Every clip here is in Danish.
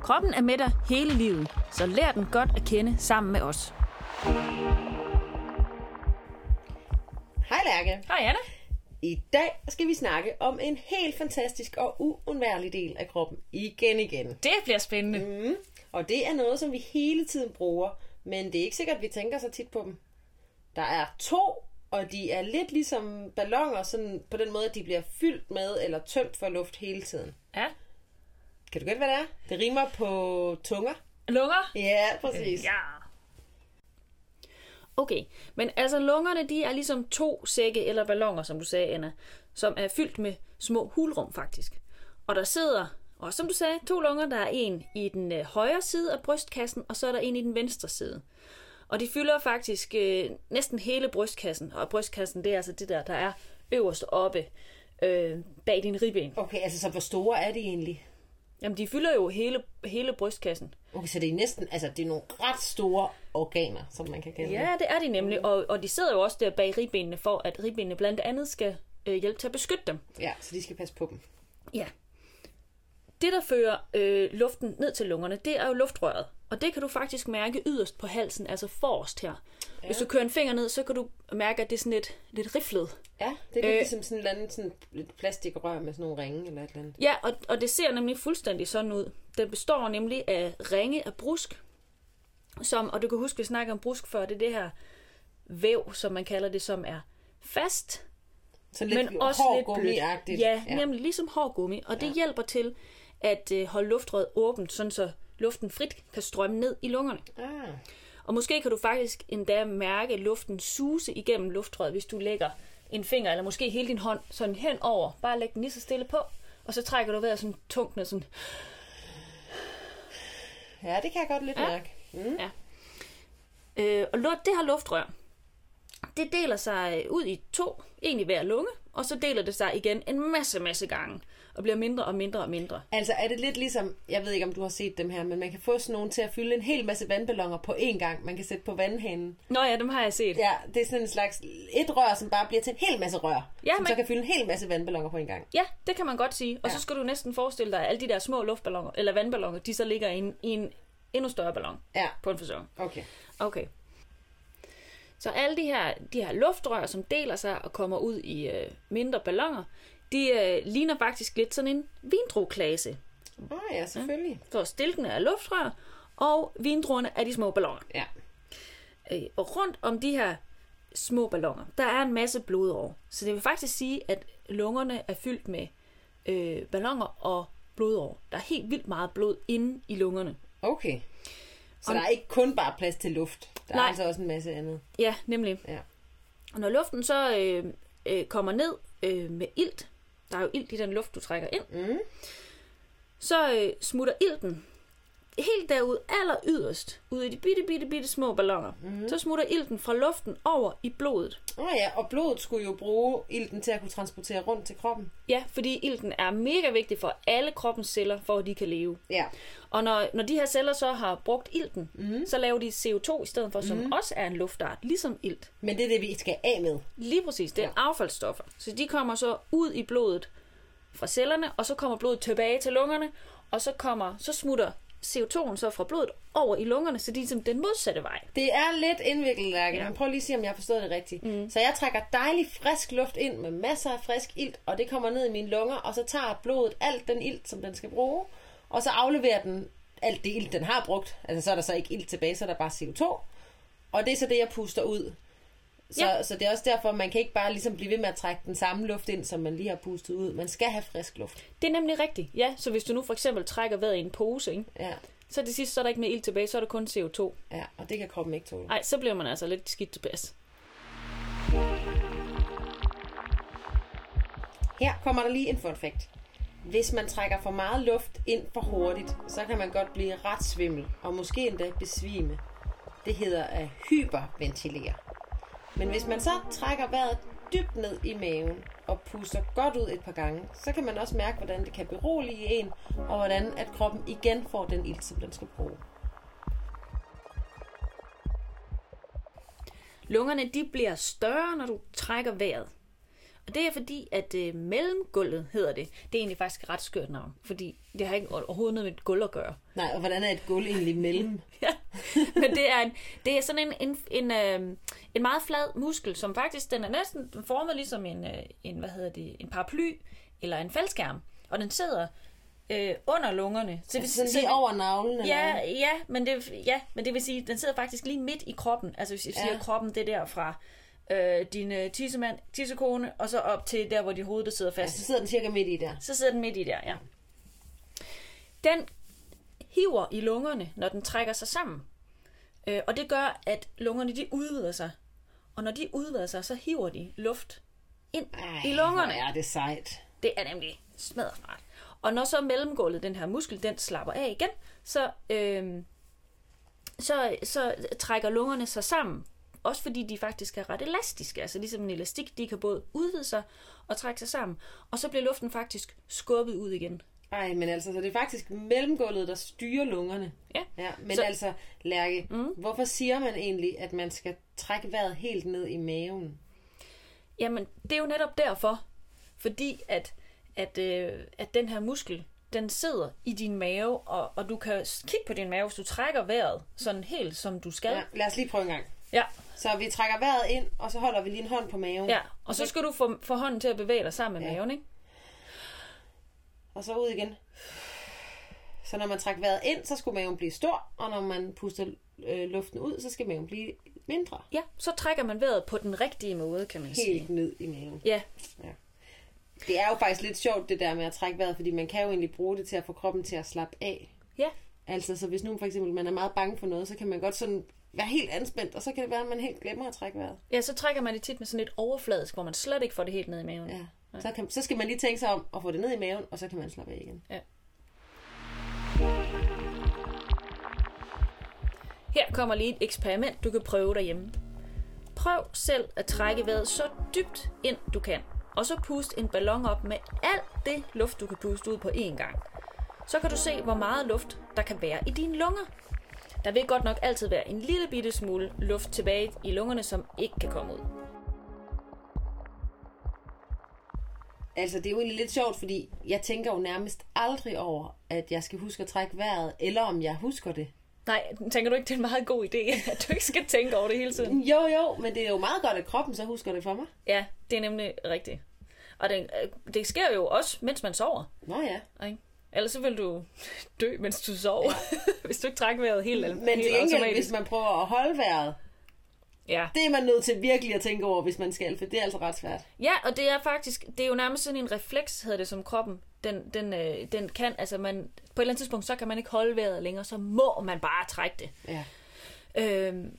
Kroppen er med dig hele livet, så lær den godt at kende sammen med os. Hej Lærke. Hej Anna. I dag skal vi snakke om en helt fantastisk og uundværlig del af kroppen. Igen igen. Det bliver spændende. Mm. Og det er noget, som vi hele tiden bruger, men det er ikke sikkert, at vi tænker så tit på dem. Der er to, og de er lidt ligesom ballonger, sådan på den måde, at de bliver fyldt med eller tømt for luft hele tiden. Ja. Kan du gætte, hvad det er? Det rimer på tunger. Lunger? Ja, præcis. Ja. Okay, men altså lungerne, de er ligesom to sække eller ballonger, som du sagde, Anna, som er fyldt med små hulrum faktisk. Og der sidder, og som du sagde, to lunger. Der er en i den øh, højre side af brystkassen, og så er der en i den venstre side. Og de fylder faktisk øh, næsten hele brystkassen, og brystkassen, det er altså det der, der er øverst oppe øh, bag din ribben. Okay, altså så hvor store er de egentlig? Jamen, de fylder jo hele, hele brystkassen. Okay, så det er næsten, altså det er nogle ret store organer, som man kan kalde Ja, det er de nemlig, og, og de sidder jo også der bag ribbenene, for at ribbenene blandt andet skal øh, hjælpe til at beskytte dem. Ja, så de skal passe på dem. Ja. Det, der fører øh, luften ned til lungerne, det er jo luftrøret. Og det kan du faktisk mærke yderst på halsen, altså forrest her. Ja. Hvis du kører en finger ned, så kan du mærke, at det er sådan lidt, lidt riflet. Ja, det er lidt Øh. ligesom sådan et eller andet sådan et plastikrør med sådan nogle ringe eller et eller andet. Ja, og, og det ser nemlig fuldstændig sådan ud. Den består nemlig af ringe af brusk, som, og du kan huske, vi snakker om brusk før, det er det her væv, som man kalder det, som er fast, Sådan lidt men også lidt blødt. Ja, ja, nemlig ligesom hård gummi. Og det ja. hjælper til at øh, holde luftrøret åbent, sådan så luften frit kan strømme ned i lungerne. Ah, Og måske kan du faktisk endda mærke luften suse igennem luftrøret, hvis du lægger en finger, eller måske hele din hånd sådan hen over. Bare læg den lige så stille på, og så trækker du vejret sådan tungt ned. Sådan. ja, det kan jeg godt lidt Ja. mærke. Mm. Ja. Øh, og det her luftrør, det deler sig ud i to, en i hver lunge, og så deler det sig igen en masse, masse gange, og bliver mindre og mindre og mindre. Altså er det lidt ligesom, jeg ved ikke om du har set dem her, men man kan få sådan nogle til at fylde en hel masse vandballoner på én gang. Man kan sætte på vandhanen. Nå ja, dem har jeg set. Ja, det er sådan en slags et rør, som bare bliver til en hel masse rør. Ja, som man- så kan fylde en hel masse vandballoner på en gang. Ja, det kan man godt sige. Og. Ja. så skal du næsten forestille dig, at alle de der små luftballoner, eller vandballoner, de så ligger i en, i en endnu større ballon Ja, på en fasong. okay. Okay. Så alle de her, de her luftrør, som deler sig og kommer ud i øh, mindre balloner, de øh, ligner faktisk lidt sådan en vindrueklase. Åh oh, ja, selvfølgelig. For stilkene er luftrør, og vindruerne er de små balloner. Ja. Øh, og rundt om de her små balloner, der er en masse blodår. Så det vil faktisk sige, at lungerne er fyldt med øh, balloner og blodår. Der er helt vildt meget blod inde i lungerne. Okay. Så Om- der er ikke kun bare plads til luft. Der Nej. er altså også en masse andet. Ja, nemlig. Ja. Og når luften så øh, øh, kommer ned øh, med ilt, der er jo ilt i den luft, du trækker ind, Mm. så øh, smutter ilten helt derud, aller yderst, ud i de bitte, bitte, bitte små balloner. Mm. Så smutter ilten fra luften over i blodet. Åh oh, ja, og blodet skulle jo bruge ilten til at kunne transportere rundt til kroppen. Ja, fordi ilten er mega vigtig for alle kroppens celler, for at de kan leve. Ja. Og når, når de her celler så har brugt ilten, mm. så laver de CO2 i stedet for, som mm. også er en luftart, ligesom ilt. Men det er det, vi skal af med. Lige præcis, det er ja. affaldsstoffer. Så de kommer så ud i blodet fra cellerne, og så kommer blodet tilbage til lungerne, og så kommer så smutter CO2'en så fra blodet over i lungerne, så de er ligesom den modsatte vej. Det er lidt indviklet, Lærke, Ja. men prøv lige at se, om jeg har forstået det rigtigt. Mm. Så jeg trækker dejlig frisk luft ind med masser af frisk ilt, og det kommer ned i mine lunger, og så tager blodet alt den ilt, som den skal bruge, og så afleverer den alt det ilt, den har brugt. Altså så er der så ikke ilt tilbage, så er der bare CO2. Og det er så det, jeg puster ud. Så, Ja. så det er også derfor, man kan ikke bare ligesom blive ved med at trække den samme luft ind, som man lige har pustet ud. Man skal have frisk luft. Det er nemlig rigtigt. Ja, så hvis du nu for eksempel trækker vejret i en pose, ikke? Ja, så til sidst så er der ikke mere ild tilbage, så er der kun CO2. ja og det kan kroppen ikke tåle. Nej, så bliver man altså lidt skidt tilpas. Her kommer der lige en fun fact. Hvis man trækker for meget luft ind for hurtigt, så kan man godt blive ret svimmel, og måske endda besvime. det hedder at hyperventilere. Men hvis man så trækker vejret dybt ned i maven og puster godt ud et par gange, så kan man også mærke, hvordan det kan berolige en, og hvordan at kroppen igen får den ilt, som den skal bruge. Lungerne de bliver større, når du trækker vejret. Og det er fordi, at øh, mellemgulvet hedder det. Det er egentlig faktisk et ret skørt navn, fordi det har ikke overhovedet noget med et gulv at gøre. Nej, og hvordan er et gulv egentlig mellem? Ja, men det er, en, det er sådan en, en, en, øh, en meget flad muskel, som faktisk den er næsten formet ligesom en, øh, en, hvad hedder det, en paraply eller en faldskærm. Og den sidder øh, under lungerne. Så, Altså sådan lige over navlen? Ja, ja, men det, ja, men det vil sige, den sidder faktisk lige midt i kroppen. Altså hvis jeg siger Ja. kroppen, det er der fra øh, din øh, tissemand, tissekone, og så op til der, hvor dit hoved der sidder Ja, fast. så sidder den cirka midt i der. Så sidder den midt i der, ja. Den hiver i lungerne, når den trækker sig sammen. Øh, og det gør, at lungerne de udvider sig. Og når de udvider sig, så hiver de luft ind Ej, i lungerne. er det sejt. Det er nemlig smadret rart. Og når så mellemgulvet, den her muskel, den slapper af igen, så, øh, så, så trækker lungerne sig sammen. Også fordi de faktisk er ret elastiske. Altså ligesom en elastik, de kan både udvide sig og trække sig sammen. Og så bliver luften faktisk skubbet ud igen. Ej, men altså, så det er faktisk mellemgulvet, der styrer lungerne. Ja. Ja, men Så- så... altså, Lærke, mm. hvorfor siger man egentlig, at man skal trække vejret helt ned i maven? Jamen, det er jo netop derfor. Fordi at, at, øh, at den her muskel, den sidder i din mave, og, og du kan kigge på din mave, hvis du trækker vejret sådan helt, som du skal. Ja, lad os lige prøve en gang. ja. Så vi trækker vejret ind, og så holder vi lige en hånd på maven. Ja, og så skal du få, få hånden til at bevæge dig sammen med Ja. maven, ikke? Og så ud igen. Så når man trækker vejret ind, så skulle maven blive stor, og når man puster øh, luften ud, så skal maven blive mindre. Ja, så trækker man vejret på den rigtige måde, kan man sige. Helt ned i maven. Ja, Det er jo faktisk lidt sjovt, det der med at trække vejret, fordi man kan jo egentlig bruge det til at få kroppen til at slappe af. ja, Altså, så hvis nu for eksempel man er meget bange for noget, så kan man godt sådan være helt anspændt, og så kan det være, at man helt glemmer at trække vejret. ja, så trækker man det tit med sådan lidt overfladisk, hvor man slet ikke får det helt ned i maven. Ja. Så, kan, så skal man lige tænke sig om at få det ned i maven, og så kan man slappe af igen. Ja. Her kommer lige et eksperiment, du kan prøve derhjemme. Prøv selv at trække vejret så dybt ind du kan, og så pust en ballon op med alt det luft, du kan puste ud på én gang. Så kan du se, hvor meget luft der kan være i dine lunger. Der vil godt nok altid være en lille bitte smule luft tilbage i lungerne, som ikke kan komme ud. Altså, det er jo egentlig lidt sjovt, fordi jeg tænker jo nærmest aldrig over, at jeg skal huske at trække vejret, eller om jeg husker det. Nej, tænker du ikke, det er en meget god idé, at du ikke skal tænke over det hele tiden? Jo, jo, men det er jo meget godt, at kroppen så husker det for mig. Ja, det er nemlig rigtigt. Og det, øh, det sker jo også, mens man sover. Nå ja. Ikke? Ellers så vil du dø, mens du sover, hvis du ikke trækker vejret helt, Men til gengæld, hvis man prøver at holde vejret, Ja. det er man nødt til virkelig at tænke over, hvis man skal, for det er altså ret svært. ja, og det er faktisk, det er jo nærmest sådan en refleks, hedder det, som kroppen, den, den, øh, den kan, altså man, på et eller andet tidspunkt, så kan man ikke holde vejret længere, så må man bare trække det. Ja. Øhm,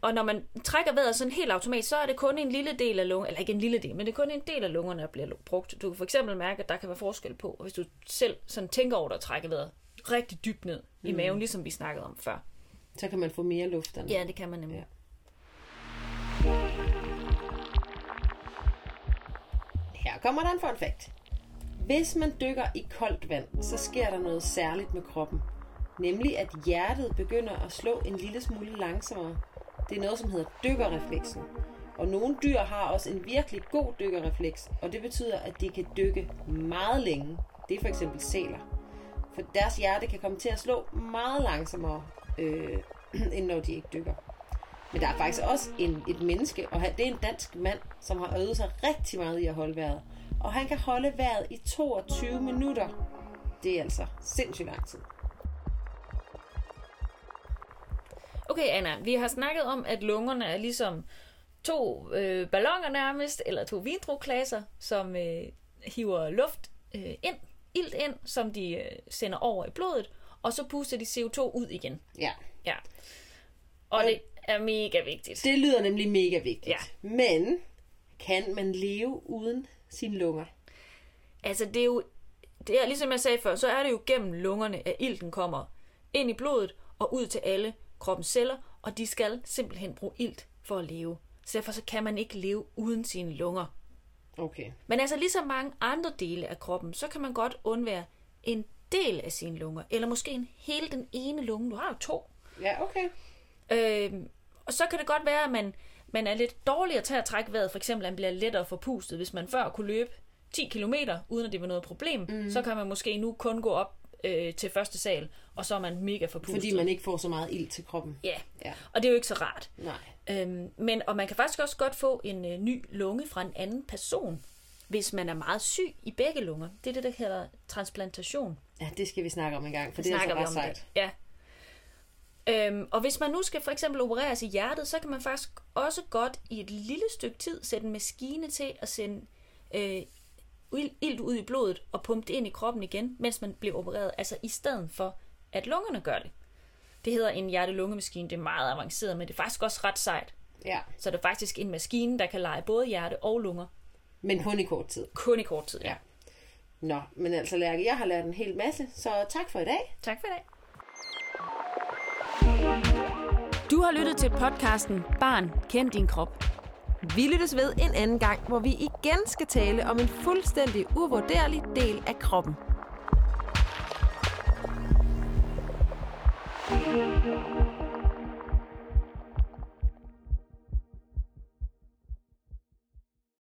og når man trækker vejret sådan helt automatisk, så er det kun en lille del af lungerne, eller ikke en lille del, men det er kun en del af lungerne, der bliver brugt. Du kan for eksempel mærke, at der kan være forskel på, hvis du selv sådan tænker over at trække vejret rigtig dybt ned i maven, ligesom vi snakkede om før. Så kan man få mere luft. Dernede. Ja, det kan man nemlig. Ja. Her kommer der en fun fact. Hvis man dykker i koldt vand, så sker der noget særligt med kroppen. Nemlig at hjertet begynder at slå en lille smule langsommere. Det er noget, som hedder dykkerrefleksen. Og nogle dyr har også en virkelig god dykkerrefleks, og det betyder, at de kan dykke meget længe. Det er for eksempel sæler. For deres hjerte kan komme til at slå meget langsommere, øh, end når de ikke dykker. Men der er faktisk også en, et menneske, og han, det er en dansk mand, som har øvet sig rigtig meget i at holde vejret. Og han kan holde vejret i 22 minutter. Det er altså sindssygt lang tid. Okay, Anna, vi har snakket om, at lungerne er ligesom to øh, ballonger nærmest, eller to vindrueklasser, som øh, hiver luft øh, ind, ilt ind, som de øh, sender over i blodet, og så puster de CO2 ud igen. Ja, Ja. Og det er mega vigtigt. det lyder nemlig mega vigtigt. Ja. Men kan man leve uden sine lunger? Altså, det er jo, det er, ligesom jeg sagde før, så er det jo gennem lungerne, at ilten kommer ind i blodet og ud til alle kroppens celler, og de skal simpelthen bruge ilt for at leve. Så derfor så kan man ikke leve uden sine lunger. Okay. Men altså ligesom mange andre dele af kroppen, så kan man godt undvære en del af sine lunger, eller måske en hele den ene lunge. Du har jo to. Ja, okay. Øhm, og så kan det godt være, at man, man er lidt dårligere til at trække vejret. For eksempel, at man bliver lettere forpustet. Hvis man før kunne løbe 10 km, uden at det var noget problem, mm. så kan man måske nu kun gå op øh, til første sal, og så er man mega forpustet. Fordi man ikke får så meget ild til kroppen. Ja, Ja. og det er jo ikke så rart. Nej. Øhm, men, og man kan faktisk også godt få en øh, ny lunge fra en anden person, hvis man er meget syg i begge lunger. Det er det, der hedder transplantation. Ja, det skal vi snakke om en gang, for Det det er altså ret sejt. det. Ja. Øhm, og hvis man nu skal for eksempel opereres i hjertet, så kan man faktisk også godt i et lille stykke tid sætte en maskine til at sende øh, ilt ud i blodet og pumpe det ind i kroppen igen, mens man bliver opereret. Altså i stedet for, at lungerne gør det. Det hedder en hjerte-lungemaskine. Det er meget avanceret, men det er faktisk også ret sejt. Ja, Så det er faktisk en maskine, der kan lege både hjerte og lunger. men kun i kort tid. Kun i kort tid. Ja. Nå, men altså Lærke, jeg har lært en hel masse, så tak for i dag. Tak for i dag. Du har lyttet til podcasten Barn, kend din krop. Vi lyttes ved en anden gang, hvor vi igen skal tale om en fuldstændig uvurderlig del af kroppen.